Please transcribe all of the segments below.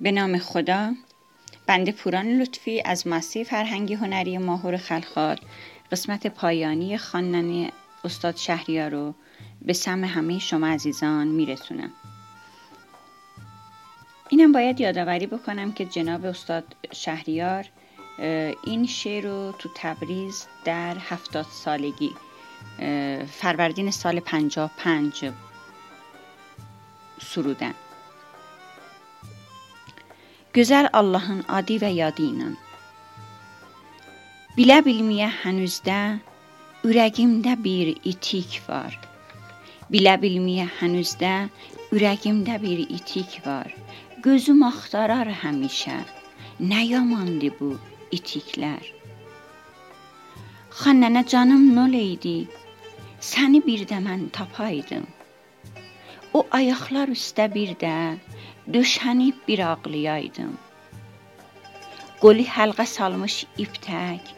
به نام خدا. بنده پوران لطفی از ماسی فرهنگی هنری ماهور خلخال. قسمت پایانی خواندن استاد شهریار رو به سم همه شما عزیزان میرسونم. اینم باید یادآوری بکنم که جناب استاد شهریار این شعر رو تو تبریز در هفتاد سالگی فروردین سال پنجاه پنج سرودن Gözəl Allahın adi və yadı ilə. Bilə bilməyə hənuzdə ürəyimdə bir itik var. Bilə bilməyə hənuzdə ürəyimdə bir itik var. Gözüm axtarar həmişə. Nə yamandı bu itiklər. Xannənə canım nol idi. Səni bir də mən tapaydım. O ayaqlar üstə bir də döşənib bir ağlayaydım. Qoli həlqə salmış iptək,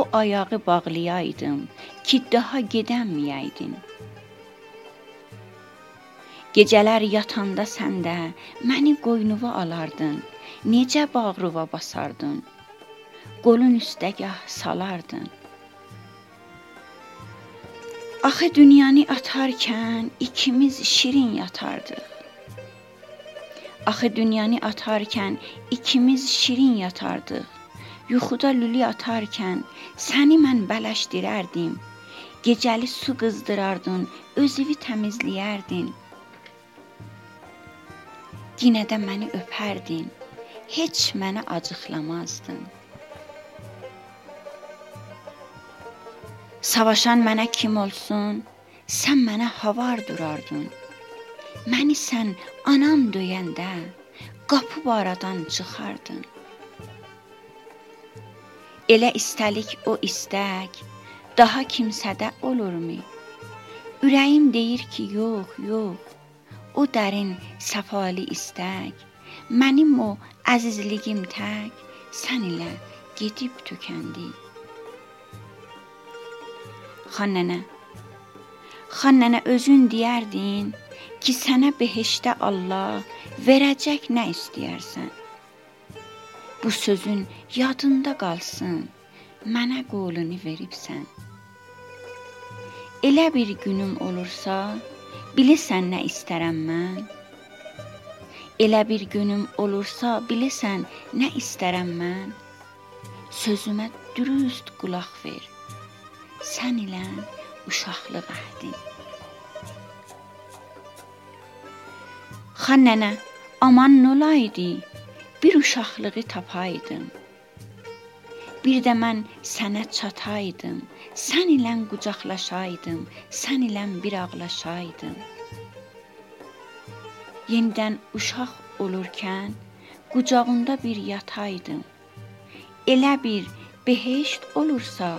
o ayağı bağlayaydım ki, daha gedəməyəydin. Gecələr yatanda sən də məni qoynuva alardın, necə bağrıva basardın, qolun üstəgah salardın. Axı dünyanı atarkən ikimiz şirin yatardıq. Axı dünyanı atarkən ikimiz şirin yatardıq. Yuxuda lüli atarkən səni mən bələşdirərdim. Gecəli su qızdırardın, özünü təmizləyərdin. Yenə də məni öpərdin. Heç mənə acıqlamazdın. Savaşan mənə kim olsun, sən mənə havar durardın. Məni sən anam döyəndə qapı aradan çıxardın. Elə istəlik o istək daha kimsədə olurmu? Ürəyim deyir ki, yox, yox. O dərin səfalı istək mənim o əzizligim tək sən ilə gedib tükəndi. Xannənə Xannənə özün deyərdin, ki sənə behişdə Allah verəcək nə istəyərsən. Bu sözün yadında qalsın. Mənə qolunu veribsən. Elə bir günüm olursa, bilirsən nə istərəm mən? Elə bir günüm olursa, bilirsən nə istərəm mən? Sözümə dürüst qulaq ver. Sən ilə uşaqlıq əhdin. Xan nənə, aman nolaydı, bir uşaqlığı tapaydım. Bir də mən sənə çataydım, sən ilə qucaqlaşaydım, sən ilə bir ağlaşaydım. Yenidən uşaq olurkən qucağında bir yataydım. Elə bir behişt olursa,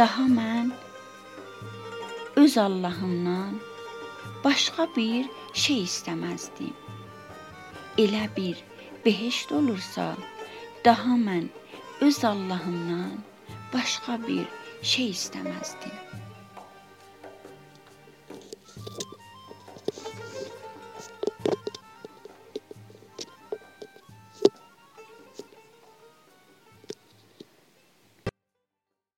daha mən öz Allahımdan başqa bir şey istəməzdim. Elə bir behişt olursa, daha mən öz Allahımdan başqa bir şey istəməzdim.